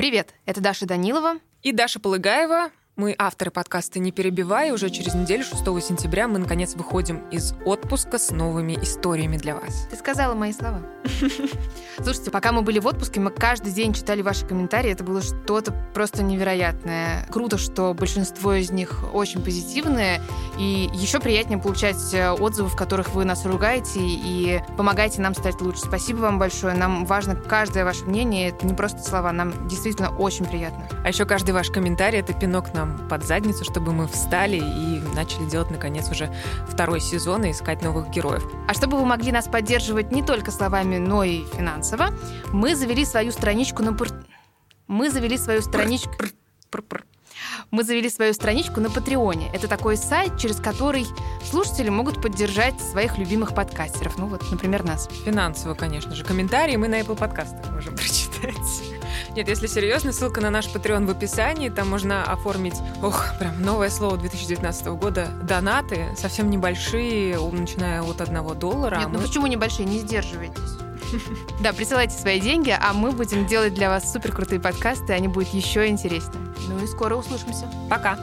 Привет, это Даша Данилова. И Даша Полыгаева. Мы авторы подкаста «Не перебивай». Уже через неделю, 6 сентября, мы, наконец, выходим из отпуска с новыми историями для вас. Ты сказала мои слова. Слушайте, пока мы были в отпуске, мы каждый день читали ваши комментарии. Это было что-то просто невероятное. Круто, что большинство из них очень позитивные. И еще приятнее получать э, отзывы, в которых вы нас ругаете и помогаете нам стать лучше. Спасибо вам большое. Нам важно каждое ваше мнение. Это не просто слова. Нам действительно очень приятно. А еще каждый ваш комментарий — это пинок нам под задницу, чтобы мы встали и начали делать, наконец, уже второй сезон и искать новых героев. А чтобы вы могли нас поддерживать не только словами, но и финансово, мы завели свою страничку на... Мы завели свою страничку... Мы завели свою страничку на Патреоне. Это такой сайт, через который слушатели могут поддержать своих любимых подкастеров. Ну вот, например, нас. Финансово, конечно же. Комментарии мы на Apple подкастах можем прочитать. Нет, если серьезно, ссылка на наш Patreon в описании. Там можно оформить, ох, прям новое слово 2019 года, донаты, совсем небольшие, начиная от одного доллара. Нет, а ну мы... почему небольшие? Не сдерживайтесь. Да, присылайте свои деньги, а мы будем делать для вас супер крутые подкасты, они будут еще интереснее. Ну и скоро услышимся. Пока.